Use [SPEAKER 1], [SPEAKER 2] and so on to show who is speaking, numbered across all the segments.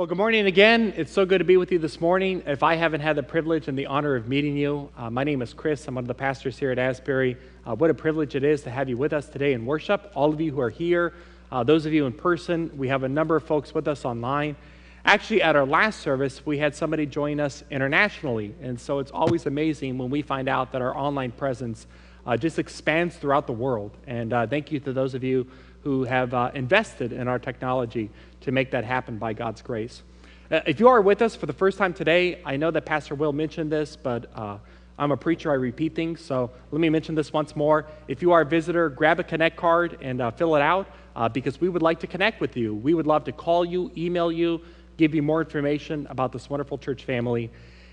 [SPEAKER 1] Well, good morning again. It's so good to be with you this morning. If I haven't had the privilege and the honor of meeting you, uh, my name is Chris. I'm one of the pastors here at Asbury. Uh, what a privilege it is to have you with us today in worship. All of you who are here, uh, those of you in person, we have a number of folks with us online. Actually, at our last service, we had somebody join us internationally. And so it's always amazing when we find out that our online presence uh, just expands throughout the world. And uh, thank you to those of you who have uh, invested in our technology to make that happen by God's grace. Uh, if you are with us for the first time today, I know that Pastor Will mentioned this, but uh, I'm a preacher, I repeat things, so let me mention this once more. If you are a visitor, grab a Connect card and uh, fill it out uh, because we would like to connect with you. We would love to call you, email you, give you more information about this wonderful church family.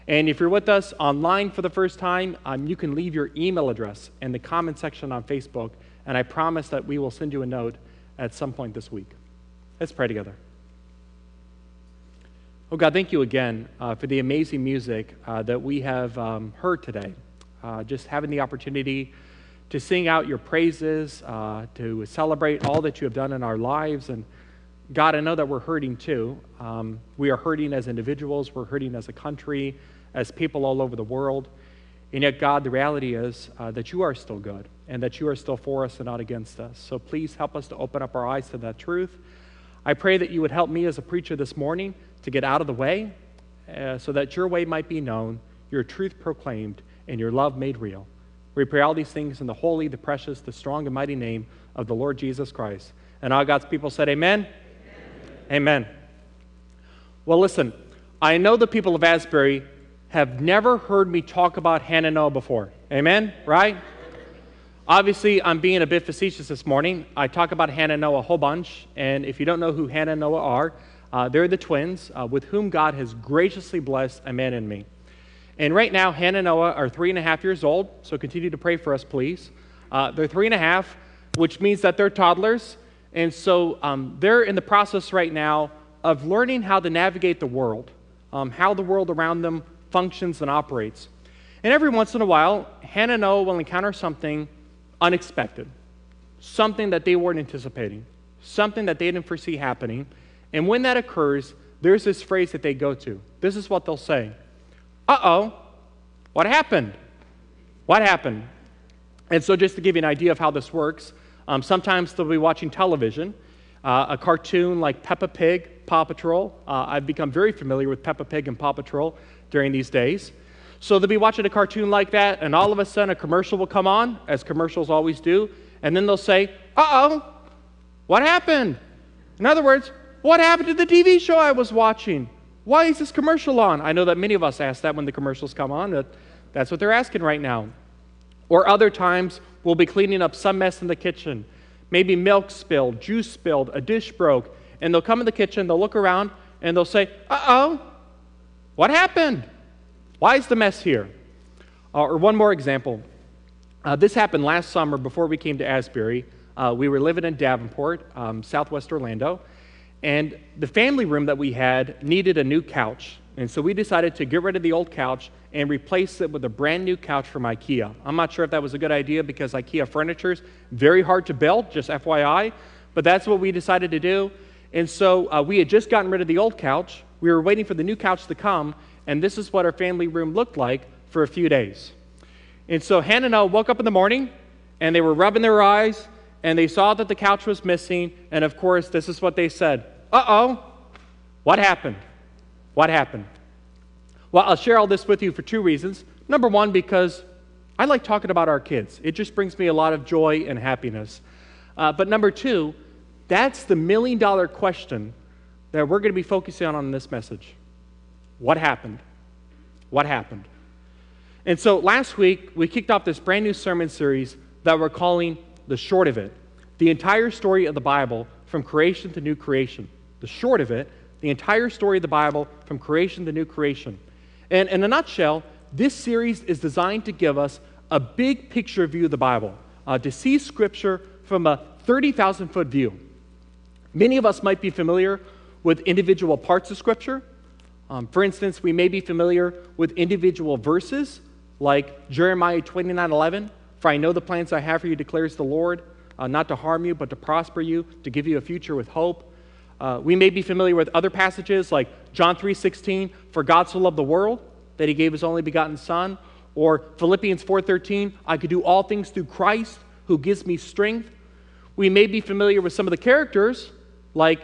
[SPEAKER 1] And if you're with us online for the first time, um, you can leave your email address in the comment section on Facebook, and I promise that we will send you a note at some point this week. Let's pray together. Oh, God, thank you again uh, for the amazing music uh, that we have um, heard today. Uh, just having the opportunity to sing out your praises, uh, to celebrate all that you have done in our lives. And God, I know that we're hurting too. Um, we are hurting as individuals, we're hurting as a country, as people all over the world. And yet, God, the reality is uh, that you are still good and that you are still for us and not against us. So please help us to open up our eyes to that truth I pray that you would help me as a preacher this morning to get out of the way uh, so that your way might be known, your truth proclaimed, and your love made real. We pray all these things in the holy, the precious, the strong, and mighty name of the Lord Jesus Christ. And all God's people said, Amen. Amen. Amen. Well, listen, I know the people of Asbury have never heard me talk about Hannah before. Amen? Right? Obviously, I'm being a bit facetious this morning. I talk about Hannah and Noah a whole bunch, and if you don't know who Hannah and Noah are, uh, they're the twins uh, with whom God has graciously blessed a man and me. And right now, Hannah and Noah are three and a half years old, so continue to pray for us, please. Uh, they're three and a half, which means that they're toddlers, and so um, they're in the process right now of learning how to navigate the world, um, how the world around them functions and operates. And every once in a while, Hannah and Noah will encounter something unexpected, something that they weren't anticipating, something that they didn't foresee happening. And when that occurs, there's this phrase that they go to. This is what they'll say Uh oh, what happened? What happened? And so, just to give you an idea of how this works, um, sometimes they'll be watching television, uh, a cartoon like Peppa Pig, Paw Patrol. Uh, I've become very familiar with Peppa Pig and Paw Patrol during these days. So they'll be watching a cartoon like that, and all of a sudden a commercial will come on, as commercials always do, and then they'll say, Uh oh, what happened? In other words, what happened to the TV show I was watching? Why is this commercial on? I know that many of us ask that when the commercials come on, that's what they're asking right now. Or other times, we'll be cleaning up some mess in the kitchen. Maybe milk spilled, juice spilled, a dish broke, and they'll come in the kitchen, they'll look around, and they'll say, Uh oh, what happened? Why is the mess here? Uh, or one more example. Uh, this happened last summer before we came to Asbury. Uh, we were living in Davenport, um, southwest Orlando, and the family room that we had needed a new couch. And so we decided to get rid of the old couch and replace it with a brand new couch from IKEA. I'm not sure if that was a good idea because IKEA furniture is very hard to build, just FYI, but that's what we decided to do. And so uh, we had just gotten rid of the old couch. We were waiting for the new couch to come, and this is what our family room looked like for a few days. And so Hannah and I woke up in the morning, and they were rubbing their eyes, and they saw that the couch was missing, and of course, this is what they said Uh oh, what happened? What happened? Well, I'll share all this with you for two reasons. Number one, because I like talking about our kids, it just brings me a lot of joy and happiness. Uh, but number two, that's the million dollar question that we're going to be focusing on in this message. What happened? What happened? And so last week, we kicked off this brand new sermon series that we're calling the short of it, the entire story of the Bible from creation to new creation. The short of it, the entire story of the Bible from creation to new creation. And in a nutshell, this series is designed to give us a big picture view of the Bible, uh, to see Scripture from a 30,000 foot view. Many of us might be familiar with individual parts of Scripture. Um, for instance, we may be familiar with individual verses like Jeremiah 29 11. For I know the plans I have for you, declares the Lord, uh, not to harm you, but to prosper you, to give you a future with hope. Uh, we may be familiar with other passages like John 3 16, for God so loved the world that he gave his only begotten Son, or Philippians 4 13, I could do all things through Christ who gives me strength. We may be familiar with some of the characters like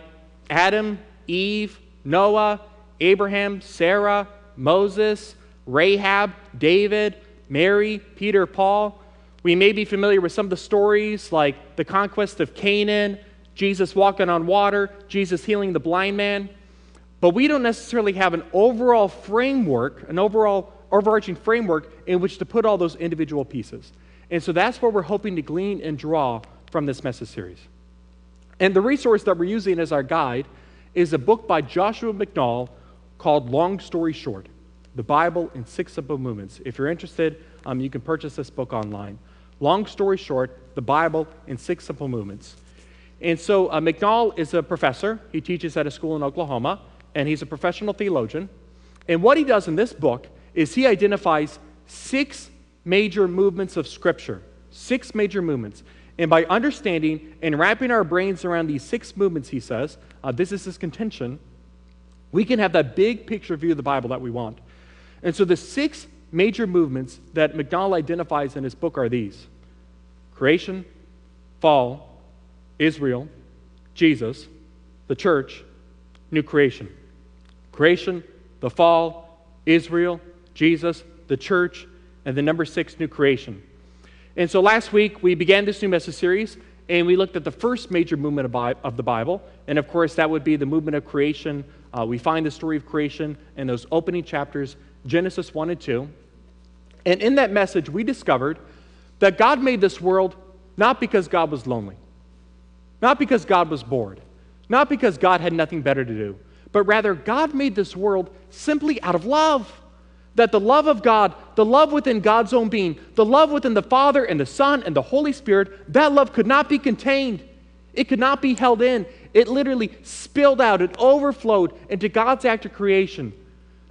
[SPEAKER 1] Adam, Eve, Noah, Abraham, Sarah, Moses, Rahab, David, Mary, Peter, Paul. We may be familiar with some of the stories like the conquest of Canaan, Jesus walking on water, Jesus healing the blind man. But we don't necessarily have an overall framework, an overall overarching framework in which to put all those individual pieces. And so that's what we're hoping to glean and draw from this message series. And the resource that we're using as our guide is a book by Joshua McNall called Long Story Short The Bible in Six Simple Movements. If you're interested, um, you can purchase this book online. Long story short, the Bible in Six Simple Movements. And so uh, is a professor. He teaches at a school in Oklahoma, and he's a professional theologian. And what he does in this book is he identifies six major movements of Scripture. Six major movements. And by understanding and wrapping our brains around these six movements, he says, uh, this is his contention, we can have that big picture view of the Bible that we want. And so the six major movements that McNall identifies in his book are these creation, fall, Israel, Jesus, the church, new creation. Creation, the fall, Israel, Jesus, the church, and the number six, new creation. And so last week we began this new message series, and we looked at the first major movement of the Bible, and of course that would be the movement of creation. Uh, we find the story of creation in those opening chapters, Genesis 1 and 2. And in that message, we discovered that God made this world not because God was lonely, not because God was bored, not because God had nothing better to do, but rather God made this world simply out of love. That the love of God, the love within God's own being, the love within the Father and the Son and the Holy Spirit, that love could not be contained. It could not be held in. It literally spilled out, it overflowed into God's act of creation.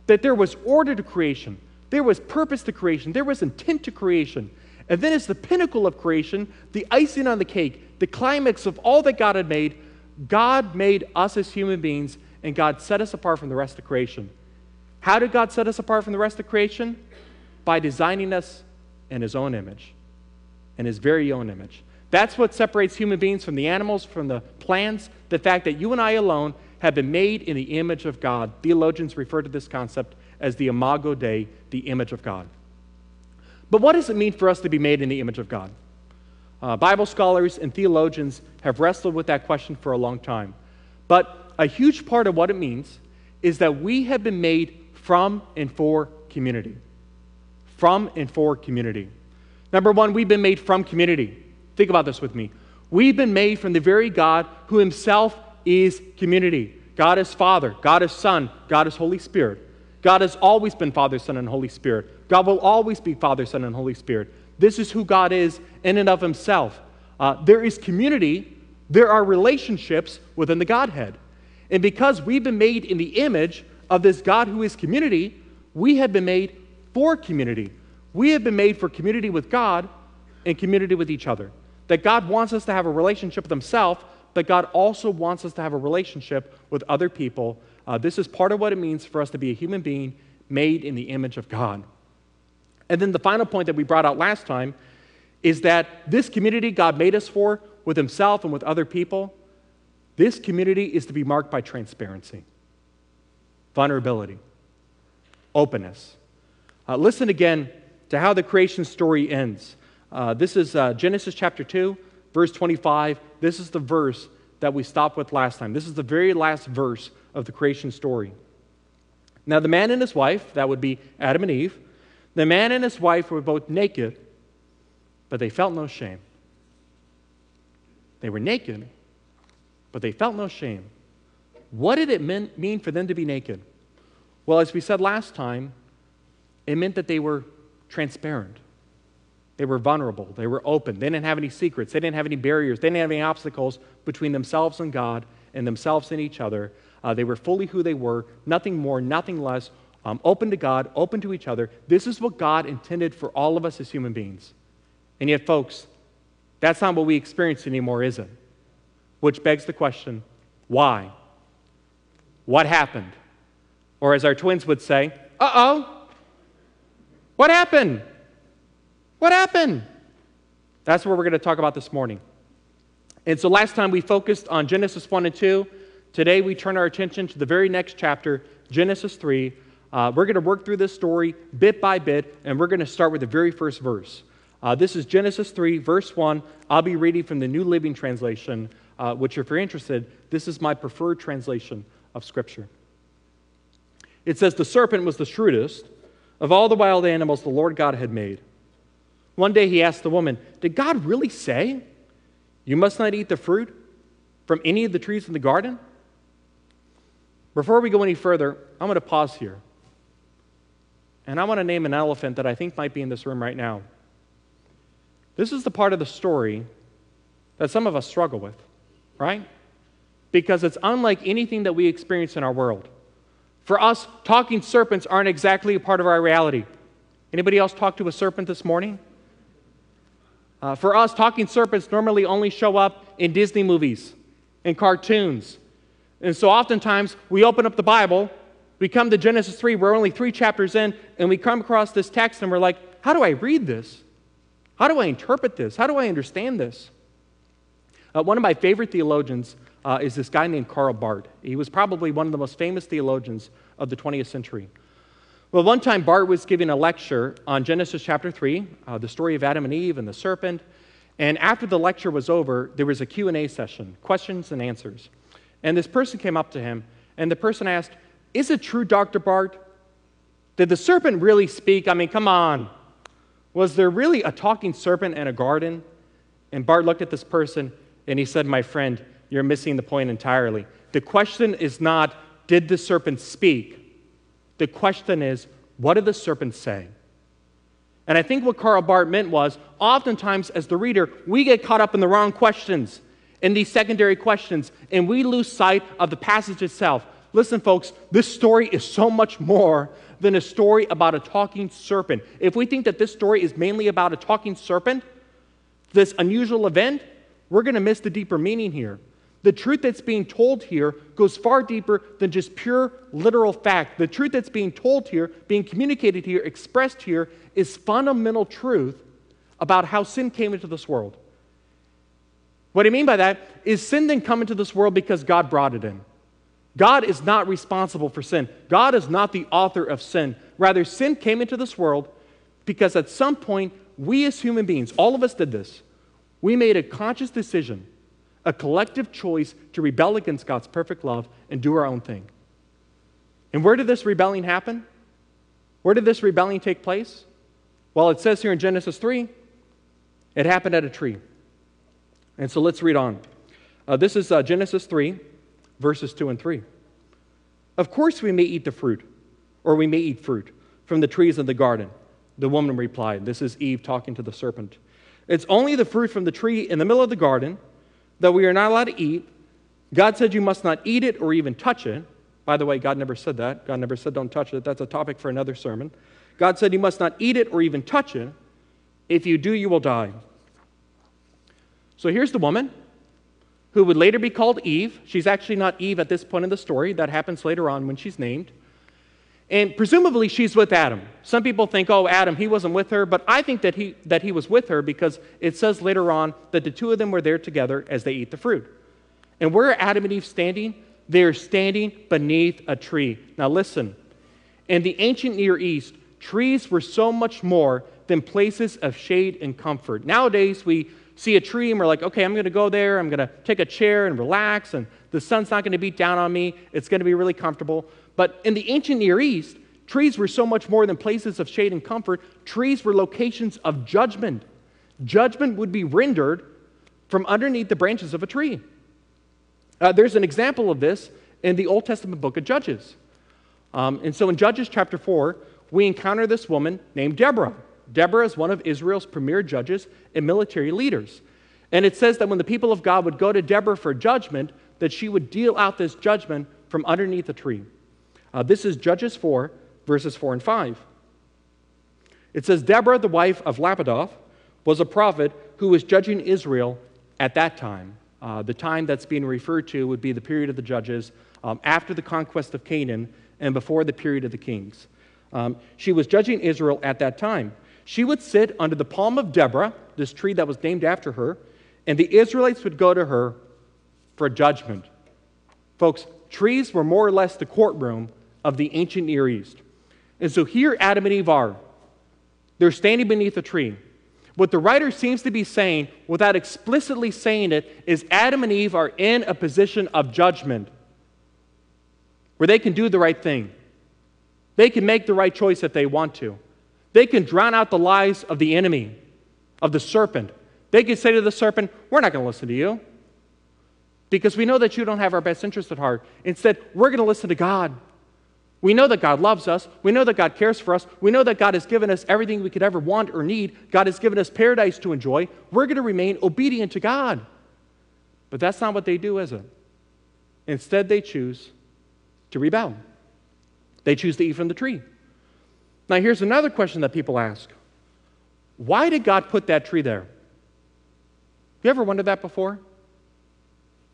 [SPEAKER 1] That there was order to creation, there was purpose to creation, there was intent to creation. And then, as the pinnacle of creation, the icing on the cake, the climax of all that God had made, God made us as human beings, and God set us apart from the rest of creation. How did God set us apart from the rest of creation? By designing us in His own image, in His very own image. That's what separates human beings from the animals, from the plants, the fact that you and I alone have been made in the image of God. Theologians refer to this concept as the imago Dei, the image of God. But what does it mean for us to be made in the image of God? Uh, Bible scholars and theologians have wrestled with that question for a long time. But a huge part of what it means is that we have been made from and for community. From and for community. Number one, we've been made from community. Think about this with me. We've been made from the very God who himself is community. God is Father, God is Son, God is Holy Spirit. God has always been Father, Son, and Holy Spirit. God will always be Father, Son, and Holy Spirit. This is who God is in and of himself. Uh, there is community, there are relationships within the Godhead. And because we've been made in the image of this God who is community, we have been made for community. We have been made for community with God and community with each other. That God wants us to have a relationship with Himself, but God also wants us to have a relationship with other people. Uh, this is part of what it means for us to be a human being made in the image of God. And then the final point that we brought out last time is that this community God made us for with Himself and with other people, this community is to be marked by transparency vulnerability, openness. Uh, listen again to how the creation story ends. Uh, this is uh, Genesis chapter 2, verse 25. This is the verse that we stopped with last time. This is the very last verse of the creation story. Now, the man and his wife, that would be Adam and Eve, the man and his wife were both naked, but they felt no shame. They were naked, but they felt no shame. What did it mean, mean for them to be naked? Well, as we said last time, it meant that they were transparent. They were vulnerable. They were open. They didn't have any secrets. They didn't have any barriers. They didn't have any obstacles between themselves and God and themselves and each other. Uh, they were fully who they were, nothing more, nothing less, um, open to God, open to each other. This is what God intended for all of us as human beings. And yet, folks, that's not what we experience anymore, is it? Which begs the question why? What happened? Or as our twins would say, uh oh, what happened? What happened? That's what we're going to talk about this morning. And so last time we focused on Genesis 1 and 2. Today we turn our attention to the very next chapter, Genesis 3. Uh, we're going to work through this story bit by bit, and we're going to start with the very first verse. Uh, this is Genesis 3, verse 1. I'll be reading from the New Living Translation, uh, which, if you're interested, this is my preferred translation of Scripture. It says, The serpent was the shrewdest of all the wild animals the Lord God had made. One day he asked the woman, Did God really say, You must not eat the fruit from any of the trees in the garden? Before we go any further, I'm going to pause here. And I want to name an elephant that I think might be in this room right now. This is the part of the story that some of us struggle with, right? Because it's unlike anything that we experience in our world. For us, talking serpents aren't exactly a part of our reality. Anybody else talk to a serpent this morning? Uh, for us, talking serpents normally only show up in Disney movies and cartoons. And so oftentimes we open up the Bible, we come to Genesis 3, we're only three chapters in, and we come across this text and we're like, how do I read this? How do I interpret this? How do I understand this? Uh, one of my favorite theologians uh, is this guy named Karl Barth. He was probably one of the most famous theologians of the 20th century. Well, one time Barth was giving a lecture on Genesis chapter 3, uh, the story of Adam and Eve and the serpent. And after the lecture was over, there was a Q&A session, questions and answers. And this person came up to him, and the person asked, Is it true, Dr. Barth? Did the serpent really speak? I mean, come on. Was there really a talking serpent in a garden? And Barth looked at this person and he said, My friend, you're missing the point entirely. The question is not, did the serpent speak? The question is, what did the serpent say? And I think what Karl Barth meant was, oftentimes as the reader, we get caught up in the wrong questions, in these secondary questions, and we lose sight of the passage itself. Listen, folks, this story is so much more than a story about a talking serpent. If we think that this story is mainly about a talking serpent, this unusual event, we're going to miss the deeper meaning here. The truth that's being told here goes far deeper than just pure literal fact. The truth that's being told here, being communicated here, expressed here, is fundamental truth about how sin came into this world. What I mean by that is sin didn't come into this world because God brought it in. God is not responsible for sin. God is not the author of sin. Rather, sin came into this world because at some point, we as human beings, all of us did this, we made a conscious decision a collective choice to rebel against God's perfect love and do our own thing. And where did this rebellion happen? Where did this rebellion take place? Well, it says here in Genesis 3, it happened at a tree. And so let's read on. Uh, this is uh, Genesis 3, verses 2 and 3. Of course, we may eat the fruit, or we may eat fruit from the trees of the garden. The woman replied, This is Eve talking to the serpent. It's only the fruit from the tree in the middle of the garden that we are not allowed to eat. God said you must not eat it or even touch it. By the way, God never said that. God never said don't touch it. That's a topic for another sermon. God said you must not eat it or even touch it. If you do, you will die. So here's the woman who would later be called Eve. She's actually not Eve at this point in the story. That happens later on when she's named. And presumably she's with Adam. Some people think, oh, Adam, he wasn't with her, but I think that he, that he was with her because it says later on that the two of them were there together as they eat the fruit. And where are Adam and Eve standing? They're standing beneath a tree. Now listen, in the ancient Near East, trees were so much more than places of shade and comfort. Nowadays, we see a tree and we're like, okay, I'm going to go there, I'm going to take a chair and relax, and the sun's not going to beat down on me, it's going to be really comfortable. But in the ancient Near East, trees were so much more than places of shade and comfort. Trees were locations of judgment. Judgment would be rendered from underneath the branches of a tree. Uh, there's an example of this in the Old Testament book of Judges. Um, and so in Judges chapter 4, we encounter this woman named Deborah. Deborah is one of Israel's premier judges and military leaders. And it says that when the people of God would go to Deborah for judgment, that she would deal out this judgment from underneath a tree. Uh, this is Judges 4, verses 4 and 5. It says, Deborah, the wife of Lapidoth, was a prophet who was judging Israel at that time. Uh, the time that's being referred to would be the period of the judges um, after the conquest of Canaan and before the period of the kings. Um, she was judging Israel at that time. She would sit under the palm of Deborah, this tree that was named after her, and the Israelites would go to her for judgment. Folks, trees were more or less the courtroom of the ancient Near East. And so here Adam and Eve are. They're standing beneath a tree. What the writer seems to be saying, without explicitly saying it, is Adam and Eve are in a position of judgment where they can do the right thing. They can make the right choice if they want to. They can drown out the lies of the enemy, of the serpent. They can say to the serpent, We're not going to listen to you because we know that you don't have our best interest at heart. Instead, we're going to listen to God. We know that God loves us. We know that God cares for us. We know that God has given us everything we could ever want or need. God has given us paradise to enjoy. We're going to remain obedient to God. But that's not what they do, is it? Instead, they choose to rebel. They choose to eat from the tree. Now, here's another question that people ask Why did God put that tree there? You ever wondered that before?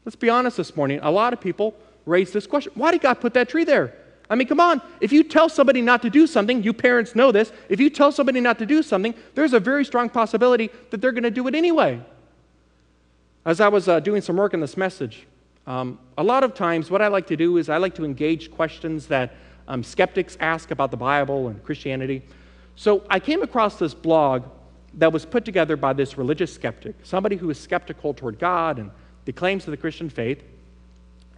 [SPEAKER 1] Let's be honest this morning. A lot of people raise this question Why did God put that tree there? I mean, come on. If you tell somebody not to do something, you parents know this. If you tell somebody not to do something, there's a very strong possibility that they're going to do it anyway. As I was uh, doing some work in this message, um, a lot of times what I like to do is I like to engage questions that um, skeptics ask about the Bible and Christianity. So I came across this blog that was put together by this religious skeptic, somebody who is skeptical toward God and the claims of the Christian faith.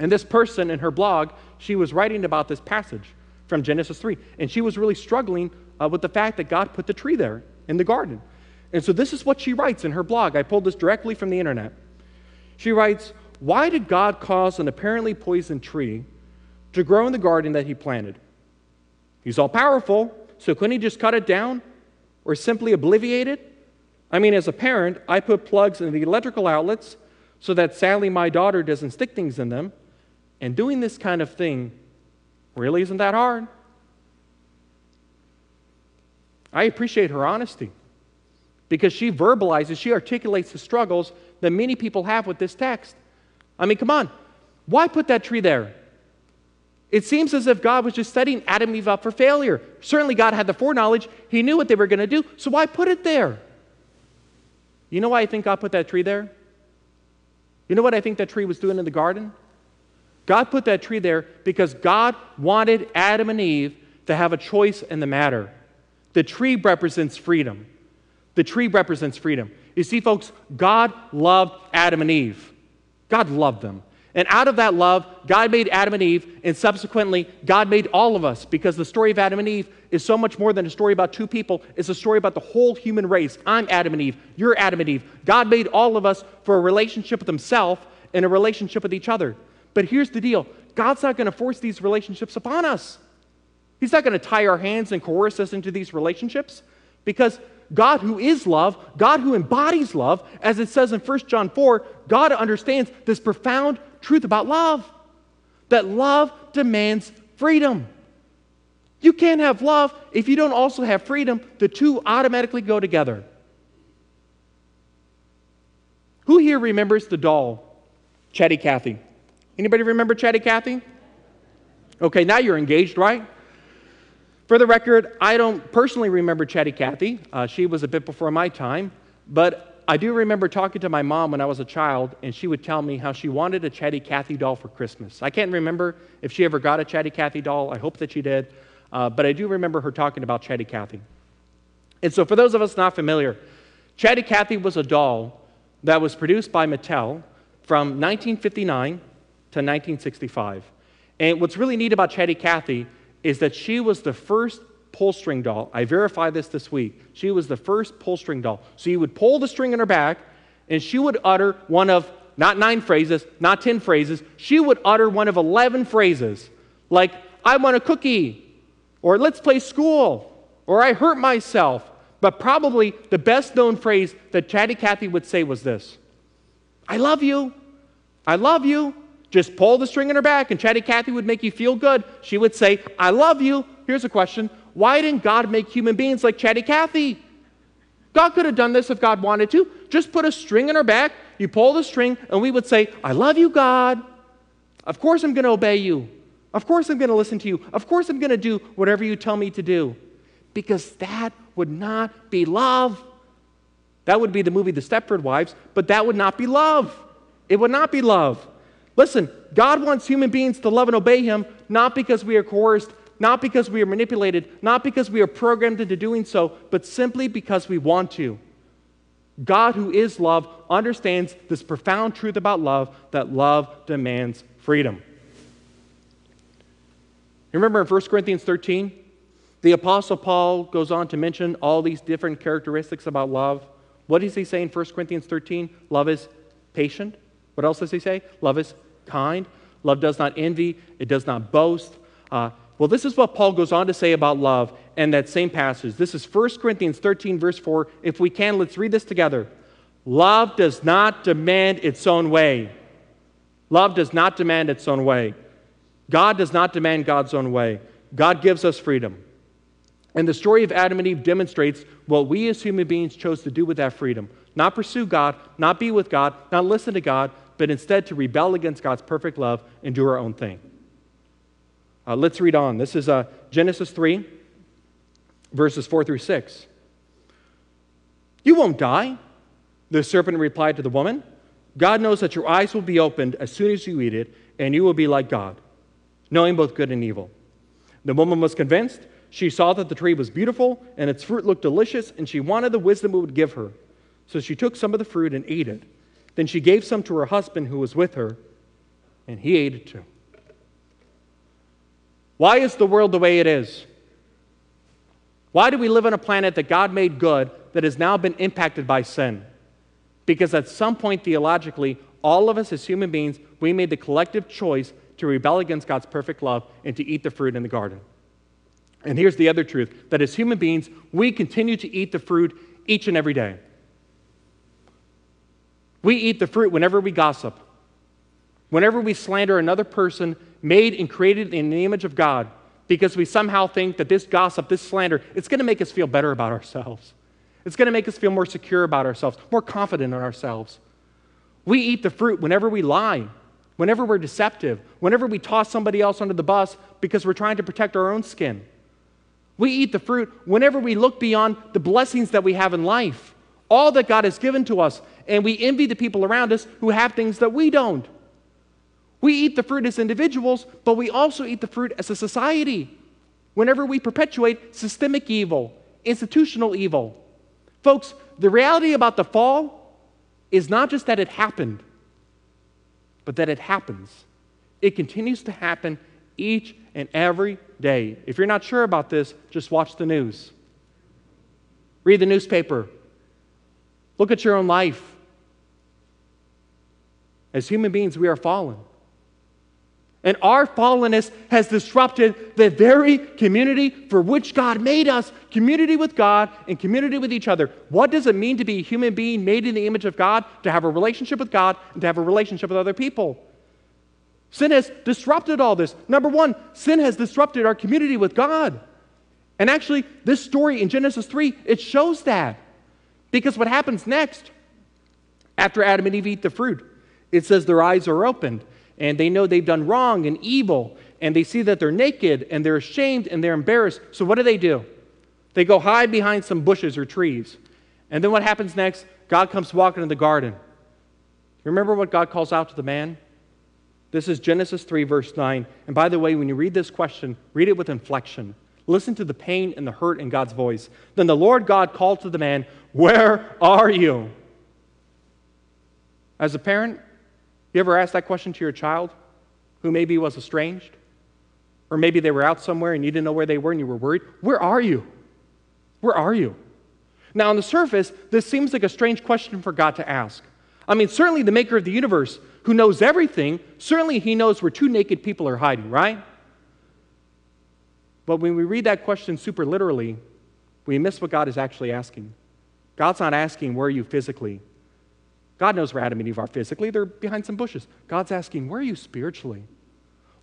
[SPEAKER 1] And this person in her blog, she was writing about this passage from Genesis 3. And she was really struggling uh, with the fact that God put the tree there in the garden. And so this is what she writes in her blog. I pulled this directly from the internet. She writes, Why did God cause an apparently poisoned tree to grow in the garden that he planted? He's all powerful, so couldn't he just cut it down or simply obliviate it? I mean, as a parent, I put plugs in the electrical outlets so that sadly my daughter doesn't stick things in them. And doing this kind of thing really isn't that hard. I appreciate her honesty because she verbalizes, she articulates the struggles that many people have with this text. I mean, come on. Why put that tree there? It seems as if God was just setting Adam and Eve up for failure. Certainly, God had the foreknowledge. He knew what they were going to do, so why put it there? You know why I think God put that tree there? You know what I think that tree was doing in the garden? God put that tree there because God wanted Adam and Eve to have a choice in the matter. The tree represents freedom. The tree represents freedom. You see, folks, God loved Adam and Eve. God loved them. And out of that love, God made Adam and Eve, and subsequently, God made all of us because the story of Adam and Eve is so much more than a story about two people. It's a story about the whole human race. I'm Adam and Eve. You're Adam and Eve. God made all of us for a relationship with Himself and a relationship with each other. But here's the deal God's not going to force these relationships upon us. He's not going to tie our hands and coerce us into these relationships because God, who is love, God who embodies love, as it says in 1 John 4, God understands this profound truth about love that love demands freedom. You can't have love if you don't also have freedom. The two automatically go together. Who here remembers the doll, Chatty Cathy? Anybody remember Chatty Cathy? Okay, now you're engaged, right? For the record, I don't personally remember Chatty Cathy. Uh, she was a bit before my time, but I do remember talking to my mom when I was a child, and she would tell me how she wanted a Chatty Cathy doll for Christmas. I can't remember if she ever got a Chatty Cathy doll. I hope that she did, uh, but I do remember her talking about Chatty Cathy. And so, for those of us not familiar, Chatty Cathy was a doll that was produced by Mattel from 1959 to 1965. And what's really neat about Chatty Cathy is that she was the first pull string doll. I verified this this week. She was the first pull string doll. So you would pull the string on her back, and she would utter one of not nine phrases, not 10 phrases, she would utter one of 11 phrases, like, I want a cookie, or let's play school, or I hurt myself. But probably the best known phrase that Chatty Cathy would say was this I love you. I love you. Just pull the string in her back, and Chatty Cathy would make you feel good. She would say, I love you. Here's a question Why didn't God make human beings like Chatty Cathy? God could have done this if God wanted to. Just put a string in her back, you pull the string, and we would say, I love you, God. Of course I'm going to obey you. Of course I'm going to listen to you. Of course I'm going to do whatever you tell me to do. Because that would not be love. That would be the movie The Stepford Wives, but that would not be love. It would not be love. Listen, God wants human beings to love and obey Him, not because we are coerced, not because we are manipulated, not because we are programmed into doing so, but simply because we want to. God, who is love, understands this profound truth about love that love demands freedom. Remember in 1 Corinthians 13, the Apostle Paul goes on to mention all these different characteristics about love. What does he say in 1 Corinthians 13? Love is patient. What else does he say? Love is kind. Love does not envy. It does not boast. Uh, well, this is what Paul goes on to say about love in that same passage. This is 1 Corinthians 13, verse 4. If we can, let's read this together. Love does not demand its own way. Love does not demand its own way. God does not demand God's own way. God gives us freedom. And the story of Adam and Eve demonstrates what we as human beings chose to do with that freedom not pursue God, not be with God, not listen to God, but instead to rebel against God's perfect love and do our own thing. Uh, let's read on. This is uh, Genesis 3, verses 4 through 6. You won't die, the serpent replied to the woman. God knows that your eyes will be opened as soon as you eat it, and you will be like God, knowing both good and evil. The woman was convinced she saw that the tree was beautiful and its fruit looked delicious, and she wanted the wisdom it would give her. So she took some of the fruit and ate it. Then she gave some to her husband who was with her, and he ate it too. Why is the world the way it is? Why do we live on a planet that God made good that has now been impacted by sin? Because at some point theologically, all of us as human beings, we made the collective choice to rebel against God's perfect love and to eat the fruit in the garden. And here's the other truth that as human beings, we continue to eat the fruit each and every day. We eat the fruit whenever we gossip, whenever we slander another person made and created in the image of God, because we somehow think that this gossip, this slander, it's going to make us feel better about ourselves. It's going to make us feel more secure about ourselves, more confident in ourselves. We eat the fruit whenever we lie, whenever we're deceptive, whenever we toss somebody else under the bus because we're trying to protect our own skin. We eat the fruit whenever we look beyond the blessings that we have in life, all that God has given to us, and we envy the people around us who have things that we don't. We eat the fruit as individuals, but we also eat the fruit as a society whenever we perpetuate systemic evil, institutional evil. Folks, the reality about the fall is not just that it happened, but that it happens. It continues to happen each and every day. If you're not sure about this, just watch the news. Read the newspaper. Look at your own life. As human beings, we are fallen. And our fallenness has disrupted the very community for which God made us community with God and community with each other. What does it mean to be a human being made in the image of God, to have a relationship with God, and to have a relationship with other people? Sin has disrupted all this. Number one, sin has disrupted our community with God. And actually, this story in Genesis 3, it shows that. Because what happens next, after Adam and Eve eat the fruit, it says their eyes are opened and they know they've done wrong and evil and they see that they're naked and they're ashamed and they're embarrassed. So what do they do? They go hide behind some bushes or trees. And then what happens next? God comes walking in the garden. Remember what God calls out to the man? This is Genesis 3, verse 9. And by the way, when you read this question, read it with inflection. Listen to the pain and the hurt in God's voice. Then the Lord God called to the man, Where are you? As a parent, you ever ask that question to your child who maybe was estranged? Or maybe they were out somewhere and you didn't know where they were and you were worried? Where are you? Where are you? Now, on the surface, this seems like a strange question for God to ask. I mean, certainly the maker of the universe, who knows everything, certainly he knows where two naked people are hiding, right? But when we read that question super literally, we miss what God is actually asking. God's not asking, Where are you physically? God knows where Adam and Eve are physically. They're behind some bushes. God's asking, Where are you spiritually?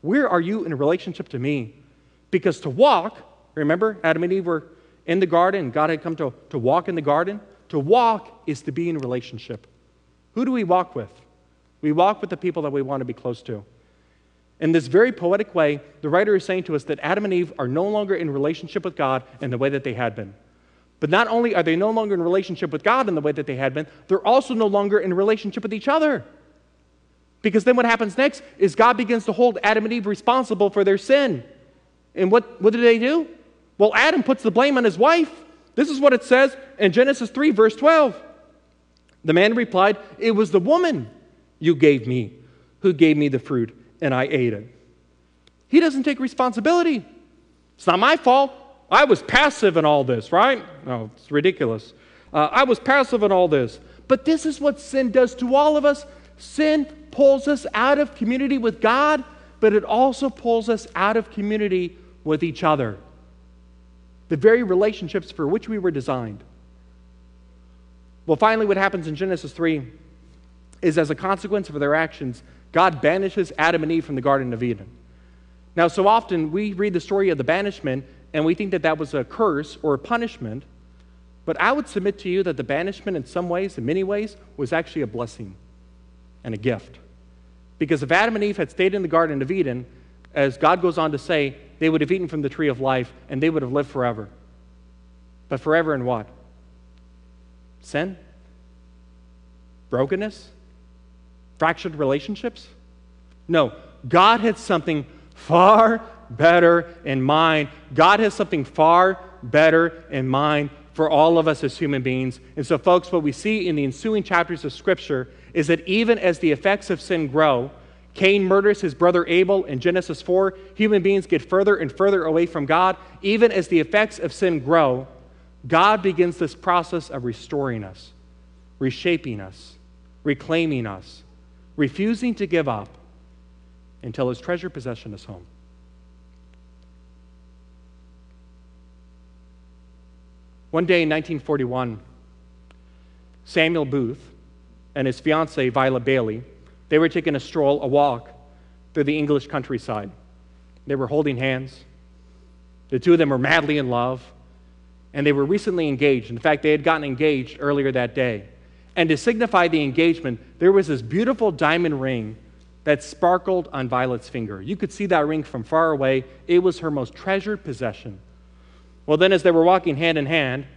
[SPEAKER 1] Where are you in relationship to me? Because to walk, remember, Adam and Eve were in the garden, God had come to, to walk in the garden. To walk is to be in relationship. Who do we walk with? We walk with the people that we want to be close to. In this very poetic way, the writer is saying to us that Adam and Eve are no longer in relationship with God in the way that they had been. But not only are they no longer in relationship with God in the way that they had been, they're also no longer in relationship with each other. Because then what happens next is God begins to hold Adam and Eve responsible for their sin. And what, what do they do? Well, Adam puts the blame on his wife. This is what it says in Genesis 3, verse 12. The man replied, It was the woman you gave me who gave me the fruit, and I ate it. He doesn't take responsibility. It's not my fault. I was passive in all this, right? No, it's ridiculous. Uh, I was passive in all this. But this is what sin does to all of us. Sin pulls us out of community with God, but it also pulls us out of community with each other. The very relationships for which we were designed. Well, finally, what happens in Genesis 3 is as a consequence of their actions, God banishes Adam and Eve from the Garden of Eden. Now, so often we read the story of the banishment and we think that that was a curse or a punishment. But I would submit to you that the banishment, in some ways, in many ways, was actually a blessing and a gift. Because if Adam and Eve had stayed in the Garden of Eden, as God goes on to say, they would have eaten from the tree of life and they would have lived forever. But forever in what? Sin? Brokenness? Fractured relationships? No, God had something far better in mind. God has something far better in mind for all of us as human beings. And so, folks, what we see in the ensuing chapters of Scripture is that even as the effects of sin grow, Cain murders his brother Abel in Genesis 4. Human beings get further and further away from God. Even as the effects of sin grow, God begins this process of restoring us, reshaping us, reclaiming us, refusing to give up until his treasure possession is home. One day in 1941, Samuel Booth and his fiancee, Violet Bailey, they were taking a stroll, a walk through the English countryside. They were holding hands. The two of them were madly in love, and they were recently engaged. In fact, they had gotten engaged earlier that day. And to signify the engagement, there was this beautiful diamond ring that sparkled on Violet's finger. You could see that ring from far away. It was her most treasured possession. Well, then, as they were walking hand in hand,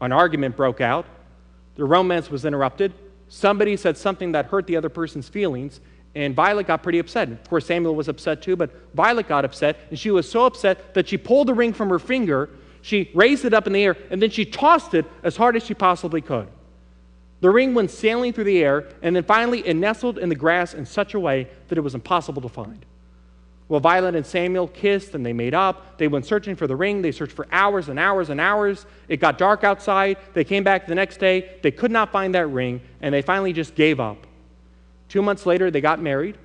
[SPEAKER 1] an argument broke out. The romance was interrupted. Somebody said something that hurt the other person's feelings, and Violet got pretty upset. Of course, Samuel was upset too, but Violet got upset, and she was so upset that she pulled the ring from her finger, she raised it up in the air, and then she tossed it as hard as she possibly could. The ring went sailing through the air, and then finally it nestled in the grass in such a way that it was impossible to find. Well, Violet and Samuel kissed and they made up. They went searching for the ring. They searched for hours and hours and hours. It got dark outside. They came back the next day. They could not find that ring, and they finally just gave up. Two months later, they got married.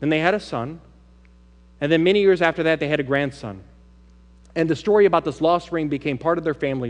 [SPEAKER 1] Then they had a son. And then many years after that, they had a grandson. And the story about this lost ring became part of their family